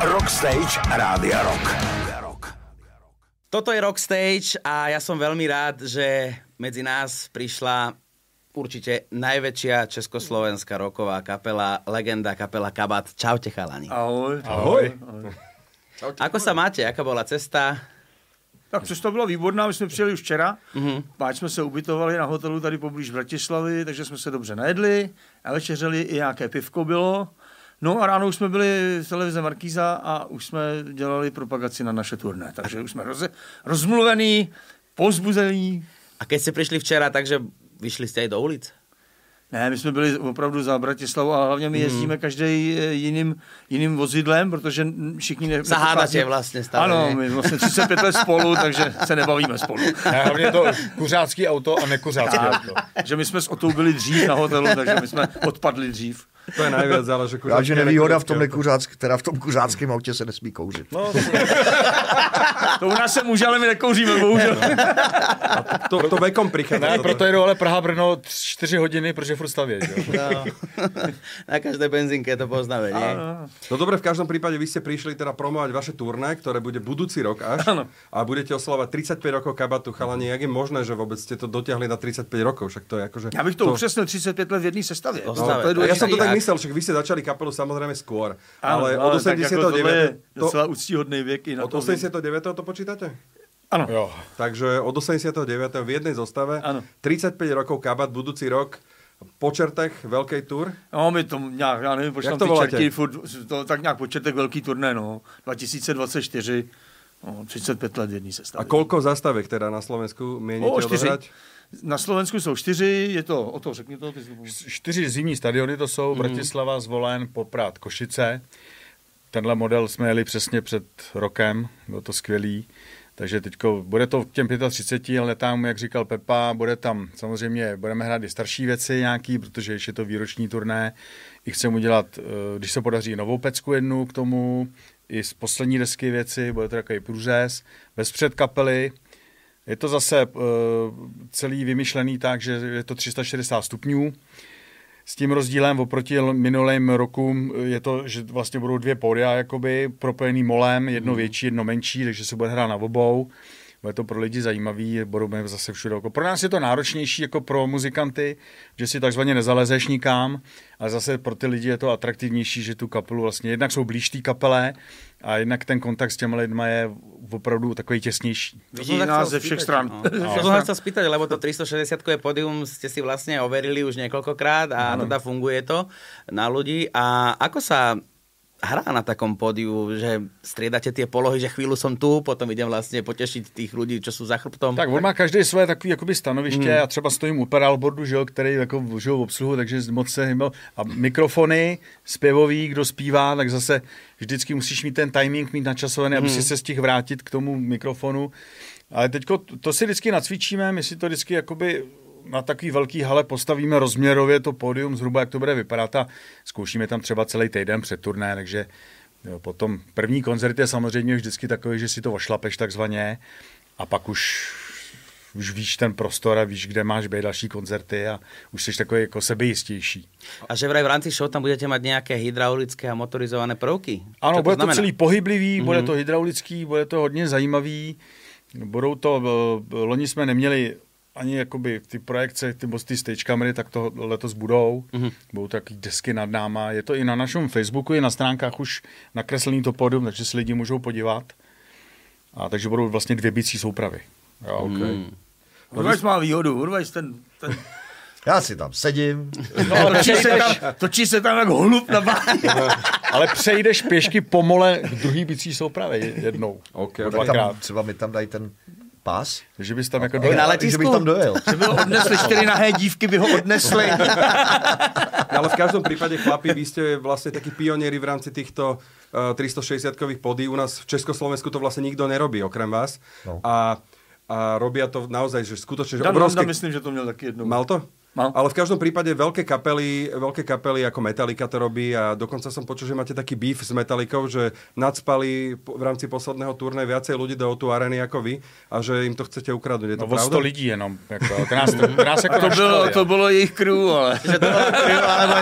Rockstage Rádia Rock. Toto je Rockstage a ja som veľmi rád, že medzi nás prišla určite najväčšia československá roková kapela, legenda kapela Kabat. Čaute chalani. Ahoj. Ahoj. Ako sa máte? Jaká bola cesta? Tak cesta byla výborná, my jsme přijeli už včera, mm-hmm. páč jsme se ubytovali na hotelu tady poblíž Bratislavy, takže jsme se dobře najedli a večeřeli i nějaké pivko bylo. No a ráno už jsme byli v televize Markíza a už jsme dělali propagaci na naše turné, takže už jsme roz, rozmluvený, pozbuzení. A keď ste prišli včera, takže vyšli ste aj do ulic? Ne, my jsme byli opravdu za Bratislavou, ale hlavně my jezdíme každý jiným, jiným vozidlem, protože všichni... Ne, Zahádáte vlastně stále. Ano, ne? my vlastně 35 let spolu, takže se nebavíme spolu. Ne, hlavně to kuřácký auto a nekuřácký auto. že my jsme s Otou byli dřív na hotelu, takže my jsme odpadli dřív. To je najviac, ale že Já, že nevýhoda v tom, nekuřácký nekuřáck, teda v tom kuřáckém autě se nesmí kouřit. No, To u nás se může, ale my nekouříme, bohužel. To, to vekom prichádza. ne, toto. proto jedu ale Praha Brno 4 hodiny, protože furt stavě, že? jo? No. Na každej benzínke to poznáme, nie? No dobre, v každom prípade vy ste prišli teda promovať vaše turné, ktoré bude budúci rok až. Áno. A budete oslavať 35 rokov kabatu. Chalani, jak je možné, že vôbec ste to dotiahli na 35 rokov? Však to je akože... Já bych to, to upřesnil 35 let v jedné sestavě. No, stave. to je Ja som to tak myslel, však vy ste začali kapelu samozrejme skôr. Ano, ale ale od tak jako tohle je 89. To, docela úctíhodný věk i na od to. 89. to počítate? Ano. Jo. Takže od 89. v jednej zostave, Áno. 35 rokov kabat, budúci rok po čertech, veľkej tur. No, my to nějak, já nevím, proč Jak tam to ty čerky, furt, to, tak nějak početek velký turné, no. 2024, no, 35 let v jedné A koľko zastavek teda na Slovensku mienite O, čtyři. Na Slovensku jsou čtyři, je to, o to řekni to. Ty jsi- Čtyři zimní stadiony to jsou, Bratislava, Zvolen, Poprad, Košice. Tenhle model jsme jeli přesně před rokem, bylo to skvělý. Takže teď bude to k těm 35, ale tam, jak říkal Pepa, bude tam samozřejmě, budeme hrát i starší věci nějaký, protože ještě je to výroční turné. I chceme udělat, eh, když se podaří novou pecku jednu k tomu, i z poslední desky věci, bude to takový průřez, bez předkapely. Je to zase uh, celý vymyšlený tak, že je to 360 stupňů. S tím rozdílem oproti minulým rokům je to, že vlastně budou dvě pódia jakoby propojený molem, jedno větší, jedno menší, takže se bude hrát na obou. Bude to pro lidi zajímavý, budou mít zase všude. Jako pro nás je to náročnější jako pro muzikanty, že si takzvaně nezalezeš nikam, ale zase pro ty lidi je to atraktivnější, že tu kapelu vlastně jednak jsou blíž té kapele a jednak ten kontakt s těmi lidmi je opravdu takový těsnější. Vidí nás ze všech stran. No. To som chcel spýtať, lebo to 360 je podium ste si vlastne overili už niekoľkokrát a teda funguje to na ľudí. A ako sa hrá na takom pódiu, že striedate tie polohy, že chvíľu som tu, potom idem vlastne potešiť tých ľudí, čo sú za chrbtom. Tak on má každý své takové jakoby stanoviště hmm. a třeba stojím u pedalboardu, že jo, který jako jo, v obsluhu, takže moc se. A mikrofony, zpěvový, kdo zpívá, tak zase vždycky musíš mít ten timing mít načasovaný, aby si se stihl vrátit k tomu mikrofonu. Ale teďko to si vždycky nacvičíme, my si to vždycky jakoby na takový velký hale postavíme rozměrově to pódium, zhruba jak to bude vypadat a zkoušíme tam třeba celý týden před turné, takže jo, potom první koncert je samozřejmě vždycky takový, že si to ošlapeš takzvaně a pak už už víš ten prostor a víš, kde máš být další koncerty a už jsi takový jako sebejistější. A že vraj v rámci show tam budete mať nejaké hydraulické a motorizované prvky? Ano, Čo bude to znamená? celý pohyblivý, mm-hmm. bude to hydraulický, bude to hodně zajímavý. Budou to, eh, loni jsme neměli ani jakoby ty projekce, ty, ty stage kamery, tak to letos budou. Mm-hmm. Budou taky desky nad náma. Je to i na našem Facebooku, i na stránkách už nakreslený to pódium, takže si lidi můžou podívat. A takže budou vlastně dvě bicí soupravy. Jo, okay. Mm. Urvajs má výhodu, Urvajs ten, ten Já si tam sedím. No, točí, se tam, točí se tam jak holub na báni. ale přejdeš pěšky pomole k druhý bicí soupravy jednou. OK, Nebo OK. Tak tam, třeba mi tam dají ten pás. Takže bys tam jako Jak na dojel. letisku? Že bych tam dojel. Že by ho odnesli, čtyři nahé dívky by ho odnesli. Ale v každom prípade, chlapi, vy ste vlastne takí pionieri v rámci týchto uh, 360-kových podí. U nás v Československu to vlastne nikto nerobí, okrem vás. No. A, a robia to naozaj, že skutočne, že Dan obrovské... Myslím, že to měl taky jednou. Mal to? Mal. Ale v každom prípade veľké kapely, veľké kapely ako Metallica to robí a dokonca som počul, že máte taký beef s Metallicou, že nadspali v rámci posledného turné viacej ľudí do O2 areny ako vy a že im to chcete ukradnúť. Je to No, o 100 pravda? lidí jenom. Jako, to nás, to nás jako To bylo, to bylo jejich crew, ale. Že to alebo...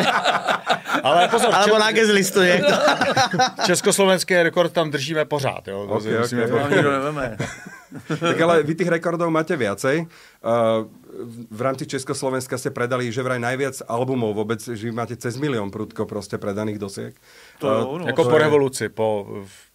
Ale pozor, Alebo Čes- na guest listu niekto. československý rekord tam držíme pořád. Jo? To Ok, si musíme. To. Tak ale vy tých rekordov máte viacej. Uh, v rámci Československa ste predali že vraj najviac albumov vôbec, že vy máte cez milión prudko proste predaných dosiek. To jo, no. Jako to po je- revoluci, po,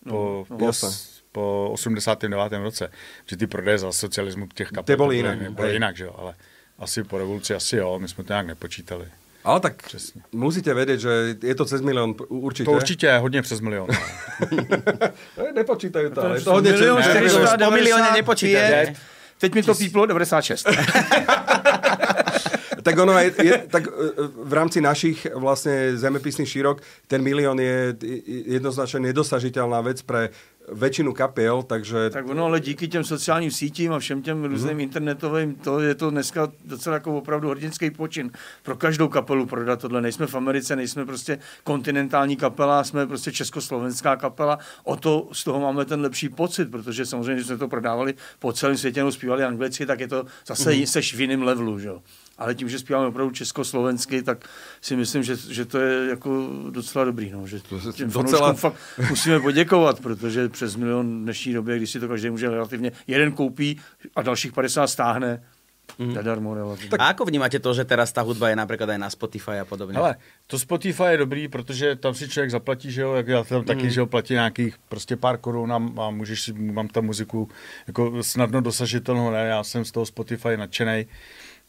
po, po, Jasné. po 89. roce. Že ty prodeje za socialismu těch kapel Ty byly to jinak, Byly jinak, že jo, ale asi po revoluci asi jo, my jsme to nějak nepočítali. Ale tak Přesně. musíte vedieť, že je to cez milión p- určite. To určitě je hodně přes milion. Eh, Nepočítajú to, ale je To milión čes- čtyři- čtyřista po milióne nepočítate. Teď mi to píplo 96. Tak ono je, je tak e, v rámci našich vlastne zemepisných šírok ten milión je jednoznačne nedosažiteľná vec pre väčšinu kapiel, takže Tak ono, ale díky těm sociálním sítím a všem těm různým internetovým, to je to dneska docela jako opravdu hrdinský počin pro každou kapelu prodat tohle. Nejsme v Americe, nejsme prostě kontinentální kapela, jsme prostě československá kapela. O to z toho máme ten lepší pocit, protože samozřejmě, když jsme to prodávali po celém světě, nebo zpívali anglicky, tak je to zase mm. seš v jiném levelu, že jo. Ale tím, že zpíváme opravdu československy, tak si myslím, že, že to je jako docela dobrý. No. Že se- těm docela- fakt musíme poděkovat, protože přes milion v dnešní době, když si to každý může relativně jeden koupí a dalších 50 stáhne, mm. zadarmo relativně. A ako vnímate to, že teraz tá hudba je napríklad aj na Spotify a podobne? Ale to Spotify je dobrý, protože tam si člověk zaplatí, že jo, jak já tam taky, že jo, platí nějakých prostě pár korun a, a můžeš si, mám tam muziku jako snadno dosažitelnou, ne, já jsem z toho Spotify nadšenej.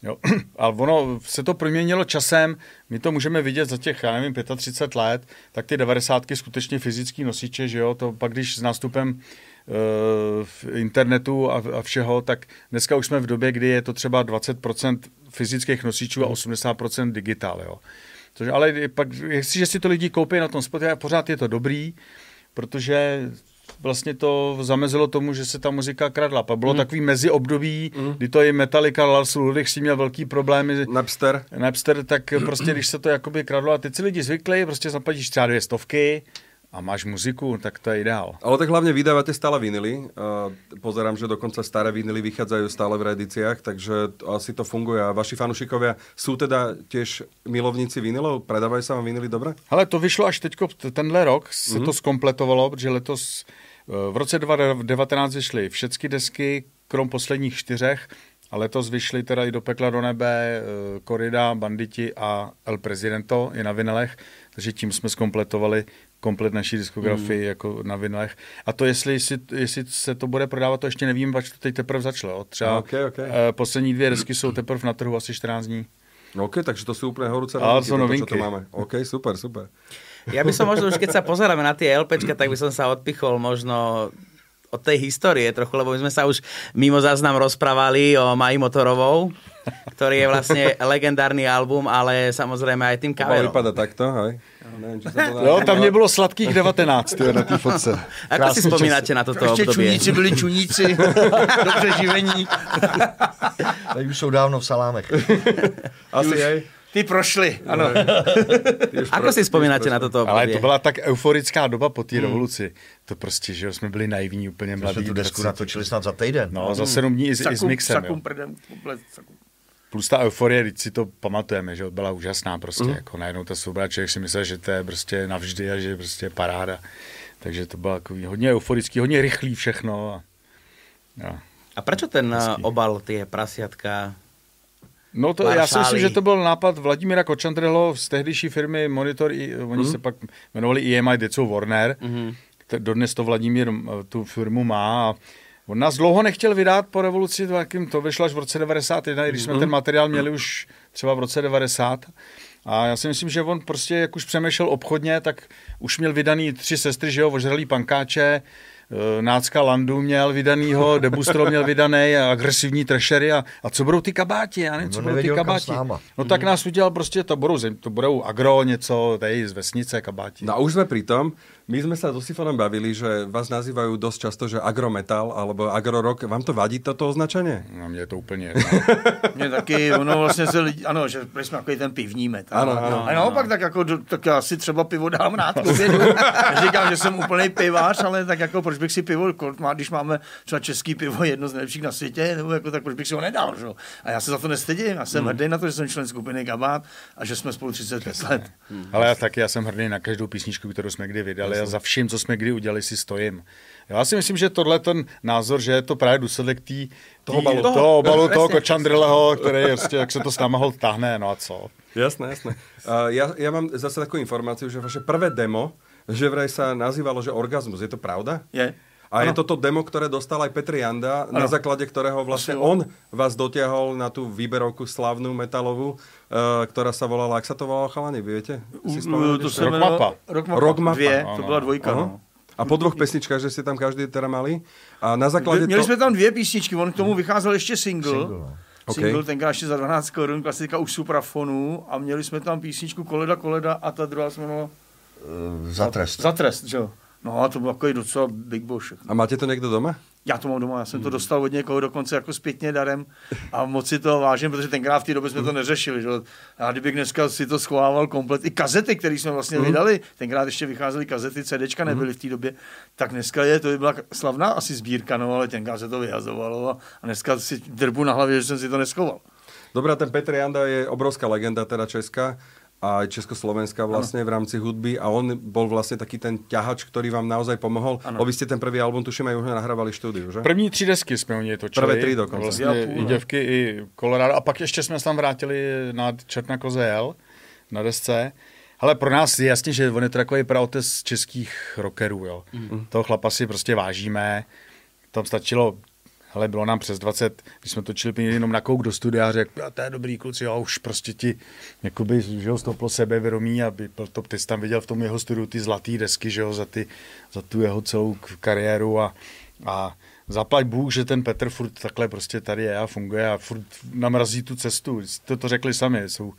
Jo. Ale ono se to proměnilo časem, my to můžeme vidět za těch, já nevím, 35 let, tak ty 90 skutečně fyzický nosiče, že jo, to pak když s nástupem eh, v internetu a, a všeho, tak dneska už jsme v době, kdy je to třeba 20% fyzických nosičů a 80% digitál, jo. Což, ale pak, jestliže si to lidi koupí na tom Spotify, pořád je to dobrý, protože vlastně to zamezilo tomu, že se ta muzika kradla. Pak bylo mm. takový meziobdobí, mm. kdy to i Metallica, Lars Ulrich s tím měl velký problémy. Napster. Napster, tak prostě když se to jakoby kradlo a teď si lidi zvykli, prostě zaplatíš třeba dvě stovky a máš muziku, tak to je ideál. Ale tak hlavne vydávate stále vinily. Pozerám, že dokonca staré vinily vychádzajú stále v edíciách, takže to- asi to funguje. A vaši fanúšikovia sú teda tiež milovníci vinilov? Predávajú sa vám vinily dobre? Ale to vyšlo až teďko, t- tenhle rok se to skompletovalo, protože letos v roce 2019 vyšly všechny desky, krom posledních čtyřech, a letos vyšly teda i do pekla do nebe eh, Korida, Banditi a El Presidento i na vinilech, takže tím jsme skompletovali komplet naší diskografii mm. jako na vinilech. A to, jestli, jestli, jestli se to bude prodávat, to ještě nevím, pač to teď teprve začalo. Třeba Ok, ok. eh, poslední dvě desky jsou teprve na trhu asi 14 dní. OK, takže to sú úplne horúce Ale novinky, to toto, novinky. čo tu máme. OK, super, super. Ja by som možno už, keď sa pozeráme na tie LPčka, tak by som sa odpichol možno od tej histórie trochu, lebo my sme sa už mimo záznam rozprávali o Maji Motorovou, ktorý je vlastne legendárny album, ale samozrejme aj tým To vypadá takto, hej. Dá... Jo, tam mě bylo sladkých 19 jo, na té fotce. Ako si spomínate na toto Ještě obdobie? čuníci byli čuníci, dobře živení. Tady už jsou dávno v salámech. Asi hej. Ty prošli, ano. Ako si spomínate na toto Ale obdobie? to byla tak euforická doba po té revoluci. To prostě, že jsme byli naivní, úplně mladí. jsme tu desku natočili snad za týden. No, za sedm dní i, s- i s Sakum, mixem. sakum prdem, sakum. Plus ta euforie, když si to pamatujeme, že byla úžasná prostě. Jako najednou ta svoboda, člověk si myslel, že to je prostě navždy a že je prostě paráda. Takže to bylo jako hodně euforický, hodně rychlý všechno. A, a. A prečo ten uh, obal, tie prasiatka? No to, já si myslím, že to byl nápad Vladimíra Kočandrelo z tehdejší firmy Monitor, i, oni Mhm. se pak jmenovali EMI Deco Warner, mm-hmm. dodnes to Vladimír tu firmu má a on nás dlouho nechtěl vydat po revoluci, to, jakým to vyšlo až v roce 91, i když jsme ten materiál měli už třeba v roce 90. A já si myslím, že on prostě, jak už přemýšlel obchodně, tak už měl vydaný tři sestry, že jo, ožralý pankáče, Nácka Landu měl vydanýho, Debustro měl vydaný a agresivní trashery a, a co budou ty kabáti, já nevím, co budou ty kabáti. s náma. No tak nás udělal prostě, to budou, zem- to budou agro něco, tady z vesnice kabáti. No a už sme pri tom, my sme sa so Sifonom bavili, že vás nazývajú dosť často, že agrometal alebo agrorok. Vám to vadí toto označenie? No mě je to úplně jedno. Mě taky, ono vlastně se lidi, ano, že jsme takový ten pivní met. Ano, ano, A naopak tak jako, tak já si třeba pivo dám rád k obědu. Říkám, že jsem úplný pivář, ale tak jako proč proč bych si pivo, má, když máme třeba český pivo jedno z nejlepších na světě, nebo jako, tak proč bych si ho nedal, že? jo? A já se za to nestydím, já jsem hrdý na to, že jsem člen skupiny Kabát a že jsme spolu 35 let. Ale já taky, já jsem hrdý na každou písničku, kterou jsme kdy vydali a za vším, co jsme kdy udělali, si stojím. Já si myslím, že tohle ten názor, že je to právě důsledek tý, toho obalu. toho, toho, obalu, toho kočandrileho, který prostě, jak se to s náma hol tahne, no a co. Jasné, jasné. Uh, ja, ja mám zase takú informáciu, že vaše prvé demo, že vraj sa nazývalo, že Orgazmus. Je to pravda? Je. A je to to demo, ktoré dostal aj Petr Janda, na základe ktorého vlastne on vás dotiahol na tú výberovku slavnú metalovú, uh, ktorá sa volala, jak sa to volalo, chalani, viete? Si to že- se Rock jmenovalo- Mapa. Rock Mapa. Rock Mapa. Dvě, Ano. to byla dvojka. Aha. No. A po dvoch pesničkách, že ste tam každý teda mali. A na základe Měli to... jsme tam dvě písničky, on k tomu vycházel ještě single. Single, no. Ok. Single tenkrát ještě za 12 korun, klasika u suprafonu a měli jsme tam písničku Koleda Koleda a ta druhá se jmenovala Eh, Za trest. Za trest, že jo. No a to byl takový docela big boss. A máte to někdo doma? Já to mám doma, já jsem Hmm. to dostal od někoho dokonce jako zpětně darem a moc si to vážím, protože tenkrát v té době jsme Hmm. to neřešili. Že? jo. Já kdybych dneska si to schovával komplet, i kazety, které jsme vlastně Hmm. vydali, tenkrát ještě vycházely kazety, CDčka nebyly v té době, tak dneska je, to by byla slavná asi sbírka, no ale tenkrát se to vyhazovalo a, a dneska si drbu na hlavě, že jsem si to neschoval. Dobrá, ten Petr Janda je obrovská legenda teda Česká a aj Československá vlastne v rámci hudby a on bol vlastne taký ten ťahač, ktorý vám naozaj pomohol. Ano. Vy ste ten prvý album, tuším, aj už nahrávali v štúdiu, že? První tři desky jsme u něj točili. Prvé tři dokonce. Vlastně půl, i děvky, i Colorado. A pak ještě jsme se tam vrátili na Černá koze jel na desce. Ale pro nás je jasně, že on je to takový praotec českých rockerů. Jo. Mm. Toho chlapa si prostě vážíme. Tam stačilo hele, bylo nám přes 20, když jsme točili jenom na kouk do studia a řekl, to je dobrý kluci, jo, už prostě ti jakoby, že jo, stouplo sebevědomí, aby byl to, ty jsi tam viděl v tom jeho studiu ty zlatý desky, že jo, za, ty, za tu jeho celou kariéru a, a zaplať Bůh, že ten Petr furt takhle prostě tady je a funguje a furt namrazí tu cestu. To to řekli sami, jsou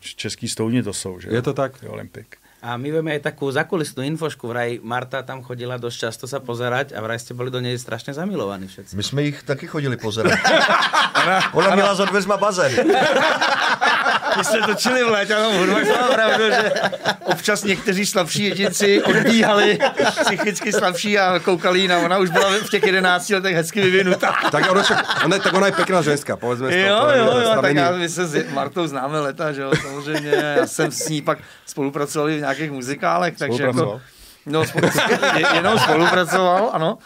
český stouni to jsou, že? Je to tak? Olympik. A my vieme aj takú zakulisnú infošku, vraj Marta tam chodila dosť často sa pozerať a vraj ste boli do nej strašne zamilovaní všetci. My jsme jich taky chodili pozerať. Ona měla za dveřma bazén. My jsme točili v létě, ano, Hudbak má pravdu, že občas někteří slabší jedinci odbíhali psychicky slabší a koukali na ona už byla v těch 11 letech hezky vyvinutá. Tak ona, ona, tak ona je pekná ženská, povedzme. Jo, to jo, jo, tak já, my se s Martou známe leta, že jo, samozřejmě, já jsem s ní pak spolupracovali v nějakých muzikálech, takže jako, Spolupracoval? no, spolu, jenom spolupracoval, ano.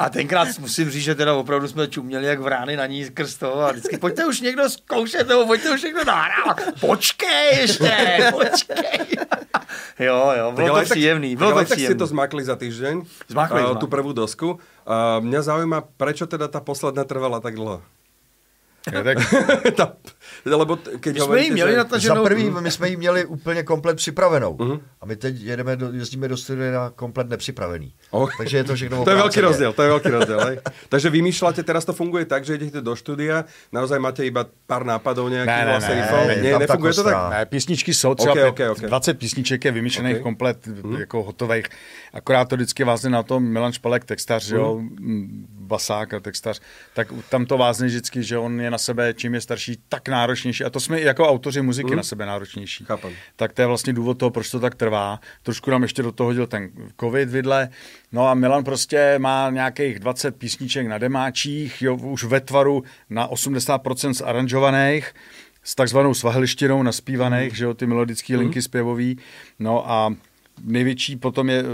A tenkrát musím říct, že teda opravdu jsme čuměli jak vrány na ní krz toho a vždycky pojďte už někdo zkoušet, nebo pojďte už někdo nahrávat. Počkej ještě, počkej. Jo, jo, bylo ale to tak- příjemný, tak bylo ale to aj tak ste příjemný. to zmakli za týždeň. Zmakli uh, sme. tú prvú dosku. Uh, mňa zaujíma, prečo teda tá posledná trvala tak dlho? Je, tak, tá, lebo t- keď My jsme ji měli že... na Za prvý, my jsme ji měli úplně komplet připravenou. A my teď jedeme do, jezdíme do studia komplet nepřipravený. Oh. Takže je to všechno To je obráceně. rozdiel, to je veľký rozdiel. Hej. Takže vymýšľate, teraz to funguje tak, že idete do štúdia, naozaj máte iba pár nápadov nejakých Ne, ne, ne, ne, ta nefunguje to tak? Ne, písničky jsou třeba Ok, okay, ok, okay, ok. 20 písniček je vymyšlených Ok. okay. komplet hmm. jako hotových. Akorát to vždycky vázne na tom Milan Špalek, textař, jo, m, basák a textař, tak tam to vázne vždycky, že on je na sebe, čím je starší, tak náročnější. A to jsme i jako autoři muziky hmm. na sebe náročnější. Chápem. Tak to je vlastně důvod toho, proč to tak trvá. Trošku nám ještě do toho hodil ten covid vidle. No a Milan prostě má nějakých 20 písniček na demáčích, jo, už ve tvaru na 80% zaranžovaných s takzvanou svahlištinou naspívaných, že jo, ty melodické linky zpěvový. No a největší potom je eh,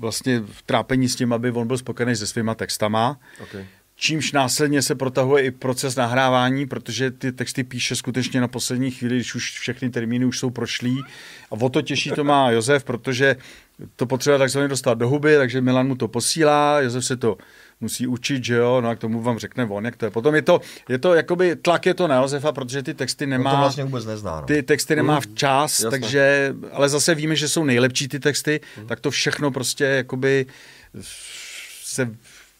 vlastně v trápení s tím, aby on byl spokojený se svýma textama. Okay. Čímž následně se protahuje i proces nahrávání, protože ty texty píše skutečně na poslední chvíli, když už všechny termíny už jsou prošlý. A o to těžší to má Josef, protože to potřeba takzvaně dostat do huby, takže Milan mu to posílá, Josef se to musí učit, že jo, no a k tomu vám řekne on, jak to je. Potom je to, je to jakoby, tlak je to na Josefa, protože ty texty On nemá... to vlastně vůbec nezná. No. Ty texty nemá včas, jasně. takže, ale zase víme, že jsou nejlepší ty texty, tak to všechno prostě jakoby se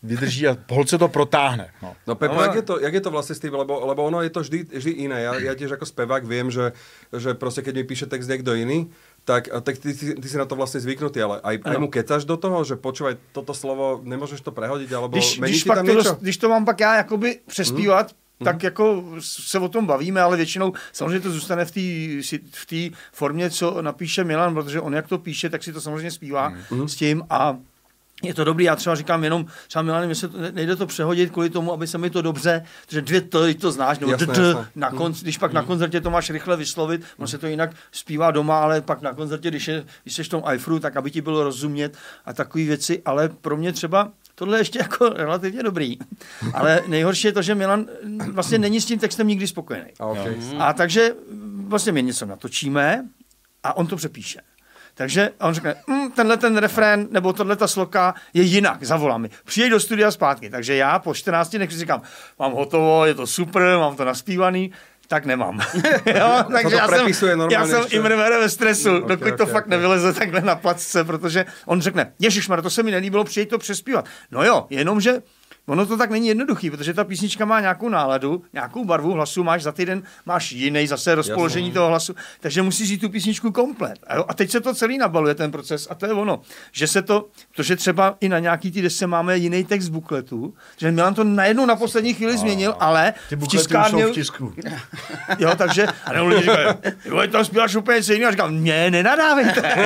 vydrží a holce to protáhne. No. No Pepo, Ale- jak, je to, jak je to vlastne s tým, lebo, lebo ono je to vždy, vždy iné. Ja, ja tiež ako spevák viem, že, že proste keď mi píše text niekto iný, tak, tak ty, ty, ty si na to vlastne zvyknutý, ale aj, aj mu kecaš do toho, že počúvaj, toto slovo, nemôžeš to prehodiť, alebo když, když, pak tam to, niečo? když to mám pak já jakoby přespívat, hmm. tak jako se o tom bavíme, ale většinou samozřejmě to zůstane v té v formě, co napíše Milan, protože on jak to píše, tak si to samozřejmě zpívá hmm. s tím a je to dobrý, já třeba říkám jenom, třeba Milan, mě se to, nejde to přehodit kvůli tomu, aby se mi to dobře, že dvě to, to znáš, nebo Jasné, d, jasné. na konc, když pak na koncertě to máš rychle vyslovit, on se to jinak zpívá doma, ale pak na koncertě, když, je, když jsi v tom iFru, tak aby ti bylo rozumět a takové věci, ale pro mě třeba tohle je ještě jako relativně dobrý. Ale nejhorší je to, že Milan vlastně není s tím textem nikdy spokojený. A okay. A takže vlastně my něco natočíme a on to přepíše. Takže on řekne, mm, tenhle ten refrén nebo tohle ta sloka je jinak, zavolá mi. Přijď do studia zpátky. Takže já po 14 dnech říkám, mám hotovo, je to super, mám to naspívaný, tak nemám. jo, takže já jsem, já jsem ještě? imrevere ve stresu, Mm, okay, dokud to okay, fakt okay. nevyleze takhle na placce, protože on řekne, ježišmar, to se mi nelíbilo, přijď to přespívat. No jo, jenomže Ono to tak není jednoduchý, protože ta písnička má nějakou náladu, nějakou barvu hlasu, máš za týden, máš jiný zase rozpoložení Jasně. toho hlasu, takže musíš jít tu písničku komplet. A, jo, a teď se to celý nabaluje, ten proces, a to je ono, že se to, protože třeba i na nějaký ty desce máme jiný text bukletu, že Milan to najednou na poslední chvíli změnil, ale Ty v tiskárně, v tisku. jo, takže, a nebo lidi říkají, jo, tam zpíváš úplně jiného, a říkám, ne, nenadávejte,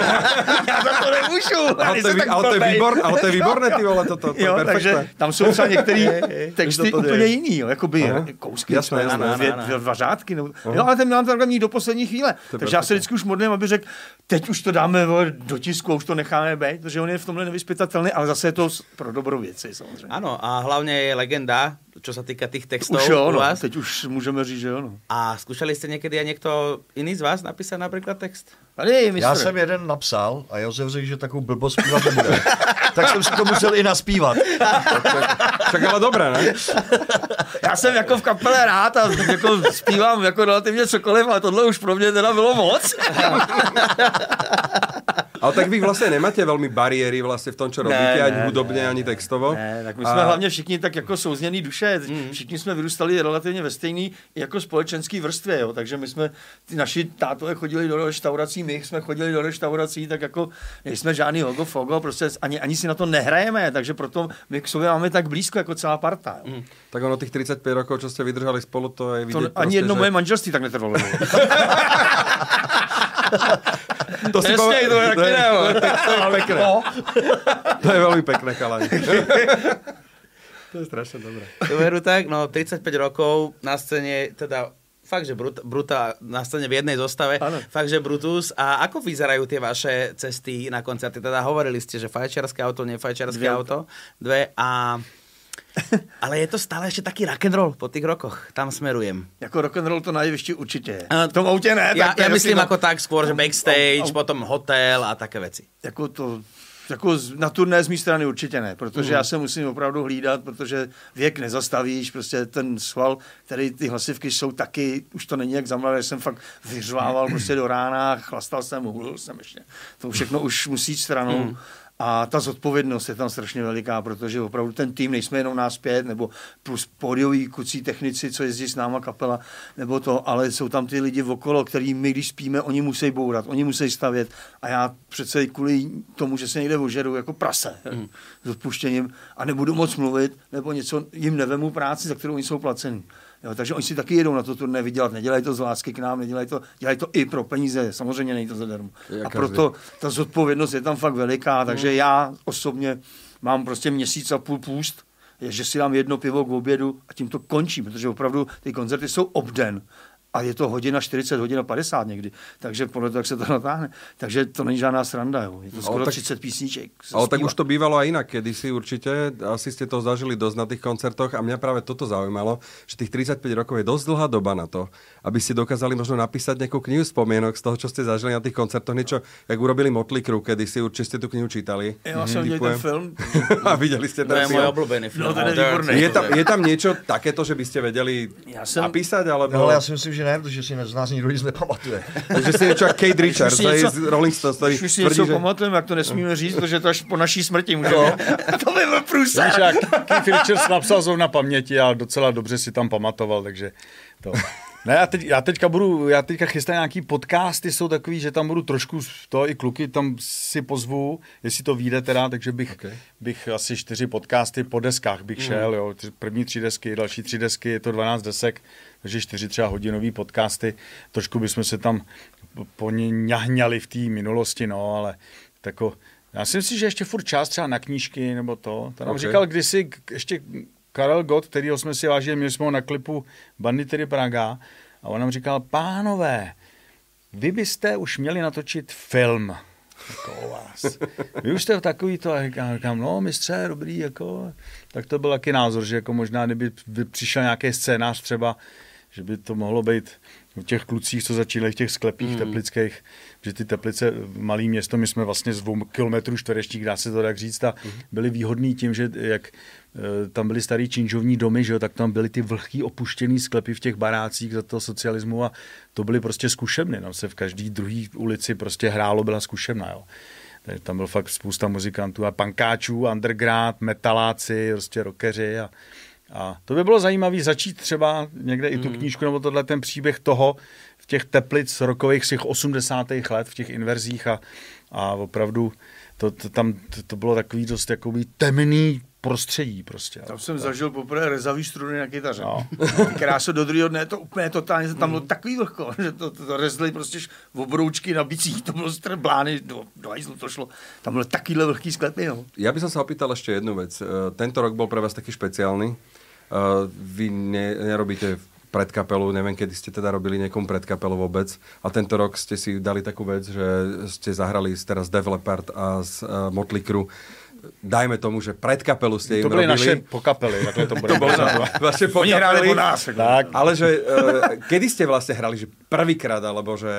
já za to nemůžu. Ale to, je, ale, to je výbor, ale to je výborné, ty vole, toto. To, Jo, je takže perfektné. tam jsou třeba některé texty to úplně je. jiný, jo, jakoby Aha. kousky, Jasné, jasné, dvě, ano, ano. dvě, dva řádky. Nebo, jo, ale ten Milan to takhle mít do poslední chvíle. Takže já se vždycky už modlím, aby řekl, teď už to dáme do tisku, už to necháme být, protože on je v tomhle nevyspytatelný, ale zase je to pro dobrou věci, samozřejmě. Áno, a hlavne je legenda, čo sa týka tých textov Už jo, u no, vás. teď už můžeme říct, že jo. No. A skúšali ste niekedy aj niekto iný z vás napísať napríklad text? Tady je mistr. Já jsem jeden napsal a Josef řekl, že takovou blbost zpívat nebude. tak jsem si to musel i naspívat. Však ale dobré, ne? Já jsem jako v kapele rád a jako zpívám jako relativně cokoliv, ale tohle už pro mě teda bylo moc. Ale tak vy vlastně nemáte velmi bariéry vlastně v tom, čo robíte, ani hudobně, ani textovo. Ne, tak my jsme A- hlavně všichni tak jako souzněný duše, všichni jsme vyrůstali relativně ve stejný jako společenský vrstvě, jo, takže my jsme, ty naši tátové chodili do restaurací, my jsme chodili do restaurací, tak jako nejsme žádný hogo fogo, prostě ani, ani si na to nehrajeme, takže proto my k sobě máme tak blízko jako celá parta. Jo. Tak ono těch 35 rokov, čo ste vydržali spolu, to je To vidět ani jedno že... moje manželství tak netrvalo. To si Přesně, to je to, je, to, je, to pekné. No. To je veľmi pekné, chalani. to je strašne dobré. To veru tak, no 35 rokov na scéne, teda fakt, že Bruta, Bruta na scéne v jednej zostave, Áno. fakt, že Brutus. A ako vyzerajú tie vaše cesty na koncerty? Teda hovorili ste, že fajčiarské auto, nefajčiarské Dve auto. Dve a... Ale je to stále ešte taký rock'n'roll po tých rokoch. Tam smerujem. Jako rock'n'roll to na jevišti určitě je. V tom autě ne. To je ja myslím taky ako tak skôr, že backstage, Au, au. potom hotel a také veci. jako to, jako na turné z mé strany určitě ne, protože já se musím opravdu hlídat, protože věk nezastavíš, prostě ten sval, který ty hlasivky jsou taky, už to není jak za mladé, jsem fakt vyřvával prostě do rána, chlastal jsem, hulil jsem ještě. To všechno už musí stranou. A ta zodpovědnost je tam strašně veliká, protože opravdu ten tým, nejsme jenom nás pět, nebo plus pódioví kucí technici, co jezdí s náma kapela, nebo to, ale jsou tam ty lidi okolo, který my, když spíme, oni musí bourat, oni musí stavět a já přece kvůli tomu, že se někde ožeru jako prase mm. s odpuštěním a nebudu moc mluvit, nebo něco, jim nevemu práci, za kterou oni jsou placení. Jo, takže oni si taky jedou na to turné vydělat. Nedělají to z lásky k nám, nedělají to, dělají to i pro peníze. Samozřejmě není to zadarmo. A proto ta zodpovědnost je tam fakt veliká, takže já osobně mám prostě měsíc a půl půst, je, že si dám jedno pivo k obědu a tím to končím, protože opravdu ty koncerty jsou obden. A je to hodina 40, hodina 50 někdy. Takže podle toho, jak se to natáhne. Takže to není žádná sranda. Jo. Je to skoro tak- 30 písniček. Ale tak už to bývalo aj inak kedysi určite. Asi ste to zažili dosť na tých koncertoch a mňa práve toto zaujímalo, že tých 35 rokov je dosť dlhá doba na to, aby ste dokázali možno napísať nejakú knihu spomienok z toho, čo ste zažili na tých koncertoch. Niečo, jak urobili Motley Crue kedysi, určite ste tú knihu čítali. Já jsem viděl ten film. a videli ste To ten je môj film. obľúbený film. No, ten je Dirt. výborný. Je tam, je tam niečo takéto, že by ste vedeli Já jsem- napísať, alebo... No, ale já si myslím, že ne, protože si z nás nikdo nic nepamatuje. Takže si jak Kate Richards, něco- z Rolling Stones, Když už si tvrdí, něco že... pamatujeme, jak to nesmíme říct, protože to až po naší smrti můžeme. to by byl průser. Víš, jak Keith Richards napsal zrovna paměti a docela dobře si tam pamatoval, takže to. Ne, já, teď, já teďka budu, já teďka chystám nějaký podcasty, jsou takový, že tam budu trošku to i kluky tam si pozvu, jestli to vyjde teda, takže bych, okay. bych asi čtyři podcasty po deskách bych šel, jo, tři- první tři desky, další tři desky, je to 12 desek, takže čtyři třeba hodinový podcasty, trošku bychom se tam po ně ňahňali v té minulosti, no, ale tako, Já si myslím, že ještě furt čas třeba na knížky nebo to. To nám Ok. říkal kdysi ještě Karel Gott, kterýho jsme si vážili, měli jsme ho na klipu Banditery Praga a on nám říkal, pánové, vy byste už měli natočit film jako o vás. Vy už jste takový to, a říkám, říkám, no mistře, dobrý, jako, tak to byl taky názor, že jako možná, kdyby by přišel nějaký scénář třeba, že by to mohlo být o těch klucích, co začínají v těch sklepích mm. teplických, že ty teplice, malý město, my jsme vlastně z dvou kilometrů čtverečních, dá se to tak říct, a byli výhodní tím, že jak eh, tam byly starý činžovní domy, že jo, tak tam byly ty vlhký opuštěný sklepy v těch barácích za toho socialismu a to byly prostě zkušebny, no, se v každý druhý ulici prostě hrálo, byla zkušebna, jo. Takže tam byl fakt spousta muzikantů a pankáčů, underground, metaláci, prostě rockeři a, a to by bylo zajímavé začít třeba někde i tu knížku nebo tohle ten příběh toho v těch teplic rokových z těch 80. let, v těch inverzích a, a opravdu to, to, tam to, to bylo takový dost jakoby temný prostředí prostě. Tam jsem zažil poprvé rezavý struny na kytaře. No. Krásu do druhého dne, to úplně totálně, tam bylo takový vlhko, že to, to, to rezli prostě v obroučky na bicích, to bylo strblány, do, do hajzlu to šlo. Tam bylo takovýhle vlhký sklepy, no. Ja by som sa opýtal ešte jednu vec. Eh, Tento rok bol pre vás taký špeciálny. Eh, Vy ne, nerobíte predkapelu, neviem, kedy ste teda robili niekomu predkapelu vôbec. A tento rok ste si dali takú vec, že ste zahrali teraz Leppard a z uh, Motley Crue. Dajme tomu, že predkapelu ste To im byly robili. naše pokapely, takhle to bude. To bolo na vaše Oni hráli pokapely. po nás. jako. Tak, Ale že, uh, kedy ste vlastne hrali, že prvýkrát, alebo že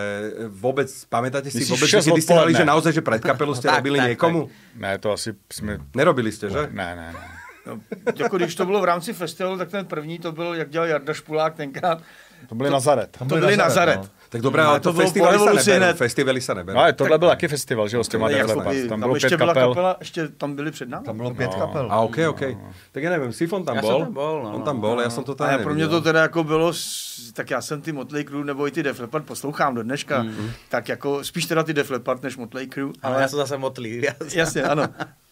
vôbec, pamätáte si Myslíš vôbec, že kedy ste hrali, že naozaj, že predkapelu ste Tak, robili tak, niekomu? ne, to asi jsme... Nerobili ste, že? Ne, ne, ne. No, jako když to bylo v rámci festivalu, tak ten první to byl, jak dělal Jarda Špulák tenkrát, To byly Nazaret. to byli Nazaret. no. Tak dobré, No, ale to to, hned. Festivaly sa neberú. No ale tohle byl taky festival, že jo, s těma Ale Tam tam bylo ještě pět byla kapel. kapela, ještě tam byli před námi. Tam bylo pět kapel. A OK, OK. Tak ja neviem, Sifon tam Ja bol. tam bol, no, On no, tam bol, no, ja no. som to A tam já, pro mě to teda jako bylo, tak já jsem ty Motley Crue nebo i ty Def Leppard poslouchám do dneška, mm. tak jako spíš teda ty Def Leppard než Motley Crue. Ale ja som zase motlý. Ja, Jasně, ano.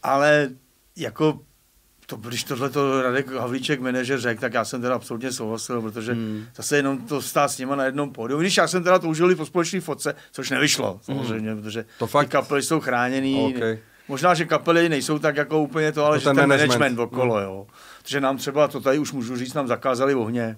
Ale jako to, když tohle to Radek Havlíček manažer řekl, tak já jsem teda absolutně souhlasil, protože hmm. zase jenom to stát s nima na jednom pódiu. Když já jsem teda toužil i po společné fotce, což nevyšlo samozřejmě, hmm. protože To fakt- ty kapely jsou chráněný. OK. Možná, že kapely nejsou tak jako úplně to, ale To že ten management. management okolo, jo. Protože nám třeba, to tady už můžu říct, nám zakázali ohně.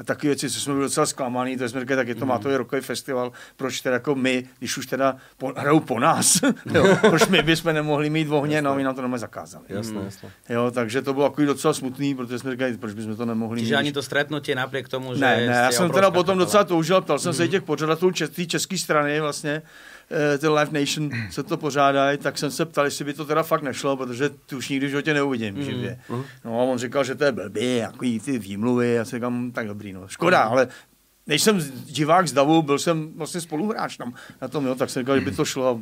A taky věci, co jsme byli docela zklamaný, to jsme říkali, tak je to má to je rokový festival, proč teda jako my, když už teda po, hrajou po nás, jo, proč my bychom nemohli mít ohně, no my nám to normálně zakázali. Jasné, jasné. Jo, takže to bylo takový docela smutný, protože jsme říkali, proč bychom to nemohli Čiže mít. ani to stretnutie napriek tomu, že Ne, ne, já jsem teda potom kapela. docela toužil, ptal jsem se i těch pořadatelů české strany vlastně, ty Live Nation se to pořádají, tak jsem se ptal, jestli by to teda fakt nešlo, protože ty už nikdy v životě neuvidím živě. No a on říkal, že to je blbý, jaký ty výmluvy, já si říkám, tak dobrý, no. Škoda, ale než jsem divák z Davu, byl jsem vlastně spoluhráč tam na tom, jo, tak jsem říkal, že by to šlo.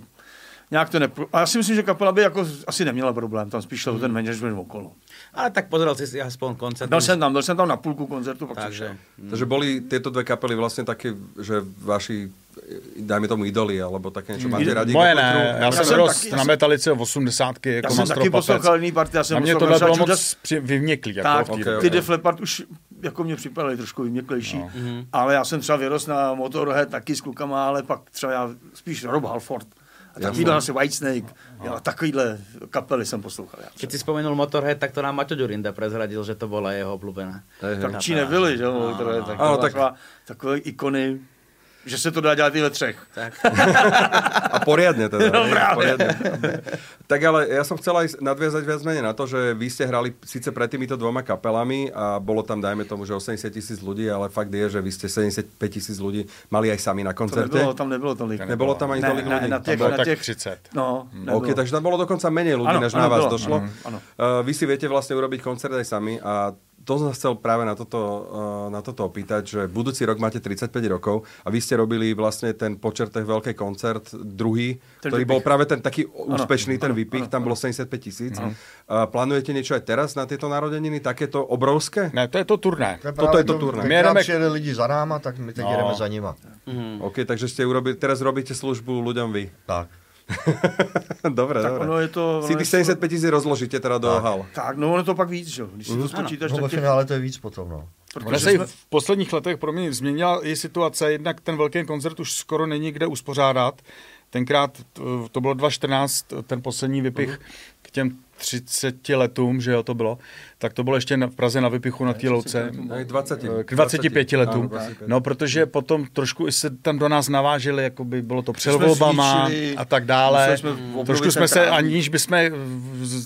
Nějak to nepro... A já si myslím, že kapela by jako asi neměla problém, tam spíš šlo o ten management okolo. Ale tak pozrel si si aspoň koncert. Byl jsem tam, byl jsem tam na půlku koncertu, pak jsem Takže, šel. Takže boli tieto dve kapely vlastne také, že vaši, dajme tomu idoli, alebo také niečo máte radi? Moje Crue? ne, já, Já jsem jsem rost taky- na já jsem- metalice v 80. Já jako jsem Master taky poslouchal jiný party, já jsem Na mě tohle bylo moc při- vyvněklý. Jako Tak, v té ok, době. ok. ty Def Leppard už jako mě připadaly trošku vyměklejší, no. ale já jsem třeba vyrost na Motorhead taky s klukama, ale pak třeba já spíš Rob Halford. A takovýhle asi Whitesnake. Jo, a takovýhle kapely jsem poslouchal. Já Keď třeba. si spomenul Motorhead, tak to nám Maťo Ďurinda prezradil, že to bola jeho hej. Tak či nebyli, že jo, Motorhead, tak, Áno, to tak- taková, takové ikony, že se to dá dělat i ve třech. Tak. A poriadne teda. No poriadne. tak ale ja som chcel aj nadviazať viac menej na to, že vy ste hrali síce pred týmito dvoma kapelami a bolo tam, dajme tomu, že 80 tisíc ľudí, ale fakt je, že vy ste 75 tisíc ľudí mali aj sami na To koncerte. nebylo, tam nebylo tolik. Nebolo tam ani Ne, tolik ne, ľudí? na Tam těch, bylo na tak těch, 30. no, nebylo. OK, takže tam bolo dokonca menej ľudí, Áno, než na vás bolo. došlo. Mhm, áno. Uh, vy si viete vlastne urobiť koncert aj sami a to som sa chcel práve na toto, uh, na toto opýtať, že budúci rok máte 35 rokov a vy ste robili vlastne ten počertech veľký koncert, druhý, Ten ktorý Vypich. bol práve ten taký úspešný, ten áno, výpich, tam bolo 75 tisíc. Plánujete niečo aj teraz na tieto narodeniny, takéto obrovské? Ne, to je to turné. Toto je to turné. My jedeme- přijeli lidi za náma, tak my teď No. jedeme za nima. OK, takže ste urobili, teraz robíte službu ľuďom vy. Tak. dobre, Tak dobre. ono je to... Si tých to- 75 tisíc rozložíte teda do hal. Tak, no ono to pak víc, že jo. Když si to spočítáš, No, ve tak těch, finále to je víc potom, no. Ona protože se i jsme, v posledních letech pro mě změnila i situace, jednak ten velký koncert už skoro není kde uspořádat, tenkrát, to, bylo 2014, ten poslední vypich uh-huh. K těm 30 letům, že jo, to bylo, tak to bylo ještě na, v Praze na vypichu na té louce. Ne, 20. K 25 letům. No, protože potom trošku i se tam do nás navážili, jako by bylo to před volbama a tak dále. Trošku jsme se, aniž bychom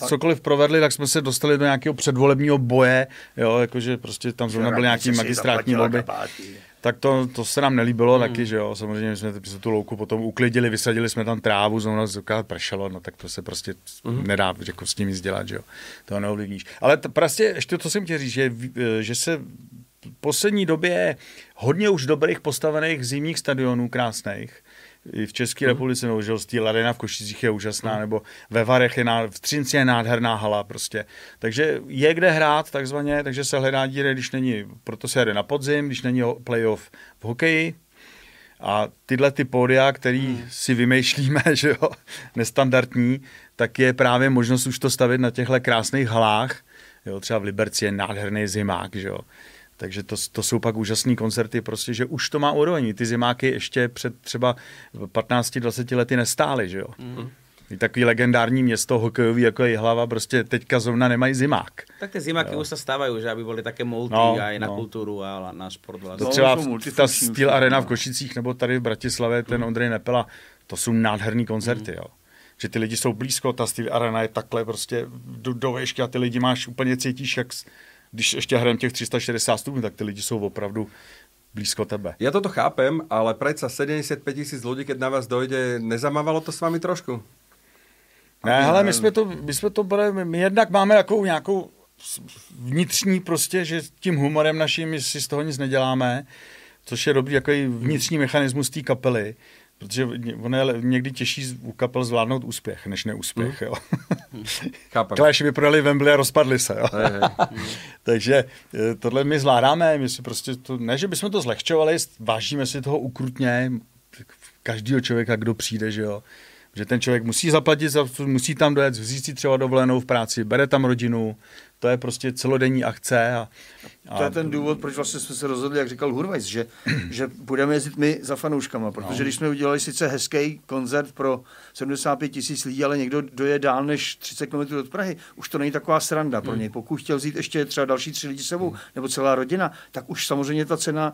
cokoliv provedli, tak jsme se dostali do nějakého předvolebního boje, jo, jakože prostě tam zrovna byly nějaký magistrátní volby tak to, to se nám nelíbilo hmm. taky, že jo, samozřejmě jsme tu louku potom uklidili, vysadili jsme tam trávu, znovu pršelo, no tak to se prostě hmm. nedá jako s tím nic dělat, že jo, to neovlivníš. Ale to, prostě ještě to jsem chtěl říct, že, že se v poslední době hodně už dobrých postavených zimních stadionů krásných, i v České mm. republice, nebo že Steel Arena v Košicích je úžasná, mm. nebo ve Varech je, ná, v Třinci je nádherná hala prostě. Takže je kde hrát takzvaně, takže se hledá díry, když není, proto se jede na podzim, když není playoff v hokeji, a tyhle ty pódia, který hmm. si vymýšlíme, že jo, nestandardní, tak je právě možnost už to stavit na těchto krásných halách. Jo, třeba v Liberci je nádherný zimák, že jo. Takže to, to jsou pak úžasné koncerty, prostě, že už to má úroveň. Ty zimáky ještě před třeba 15-20 lety nestály, že jo. Mm. I takový legendární město hokejový, jako je hlava, prostě teďka zrovna nemají zimák. Tak ty zimáky jo. už se stávají, že aby byly také multi no, a i na no. kulturu a na sport. Vlastně. To třeba no, ta Steel Arena v Košicích nebo tady v Bratislavě, ten mm. Ondrej Nepela, to jsou nádherný koncerty, mm. jo že ty lidi jsou blízko, ta Steel Arena je takhle prostě do, do výšky a ty lidi máš úplně cítíš, jak když ještě hrajeme těch 360 stupňů, tak ty lidi jsou opravdu blízko tebe. Ja toto chápem, ale predsa 75 tisíc lidí, keď na vás dojde, nezamávalo to s vámi trošku? Ne, hele, my jsme to, my jsme to brali, my jednak máme takovou nějakou vnitřní prostě, že tím humorem naším si z toho nic neděláme, což je dobrý jako vnitřní mechanismus té kapely. Protože ono je někdy těžší u kapel zvládnout úspěch, než neúspěch. Mm. Jo. Clash vyprodali Wembley a rozpadli se. Jo. Hey, hey. Takže eh, tohle my zvládáme, my si prostě to, ne, že bychom to zlehčovali, vážíme si toho ukrutně, každého člověka, kdo přijde, že jo. Že ten člověk musí zaplatit, musí tam dojet, vzít si třeba dovolenou v práci, bere tam rodinu, to je prostě celodenní akce. A, a... To je ten důvod, proč vlastně jsme se rozhodli, jak říkal Hurvajs, že, že budeme jezdit my za fanouškama, protože no. když jsme udělali sice hezký koncert pro 75 tisíc lidí, ale někdo doje dál než 30 km od Prahy, už to není taková sranda pro hmm. něj. Pokud chtěl vzít ještě třeba další tři lidi sebou, hmm. nebo celá rodina, tak už samozřejmě ta cena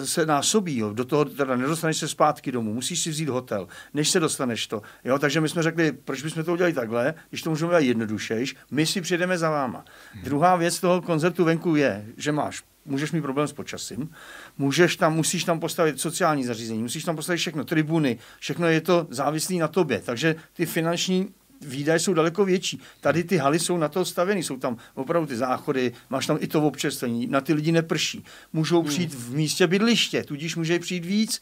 e, se násobí. Jo. Do toho teda nedostaneš se zpátky domů, musíš si vzít hotel, než se dostaneš to. Jo, takže my jsme řekli, proč bychom to udělali takhle, když to můžeme dělat jednodušejš, my si přijdeme za váma. Hmm. Druhá věc toho koncertu venku je, že máš můžeš mít problém s počasím, můžeš tam, musíš tam postavit sociální zařízení, musíš tam postavit všechno, tribuny, všechno je to závislé na tobě, takže ty finanční výdaje jsou daleko větší. Tady ty haly jsou na to stavěny, jsou tam opravdu ty záchody, máš tam i to občerstvení, na ty lidi neprší. Můžou hmm. přijít v místě bydliště, tudíž může přijít víc,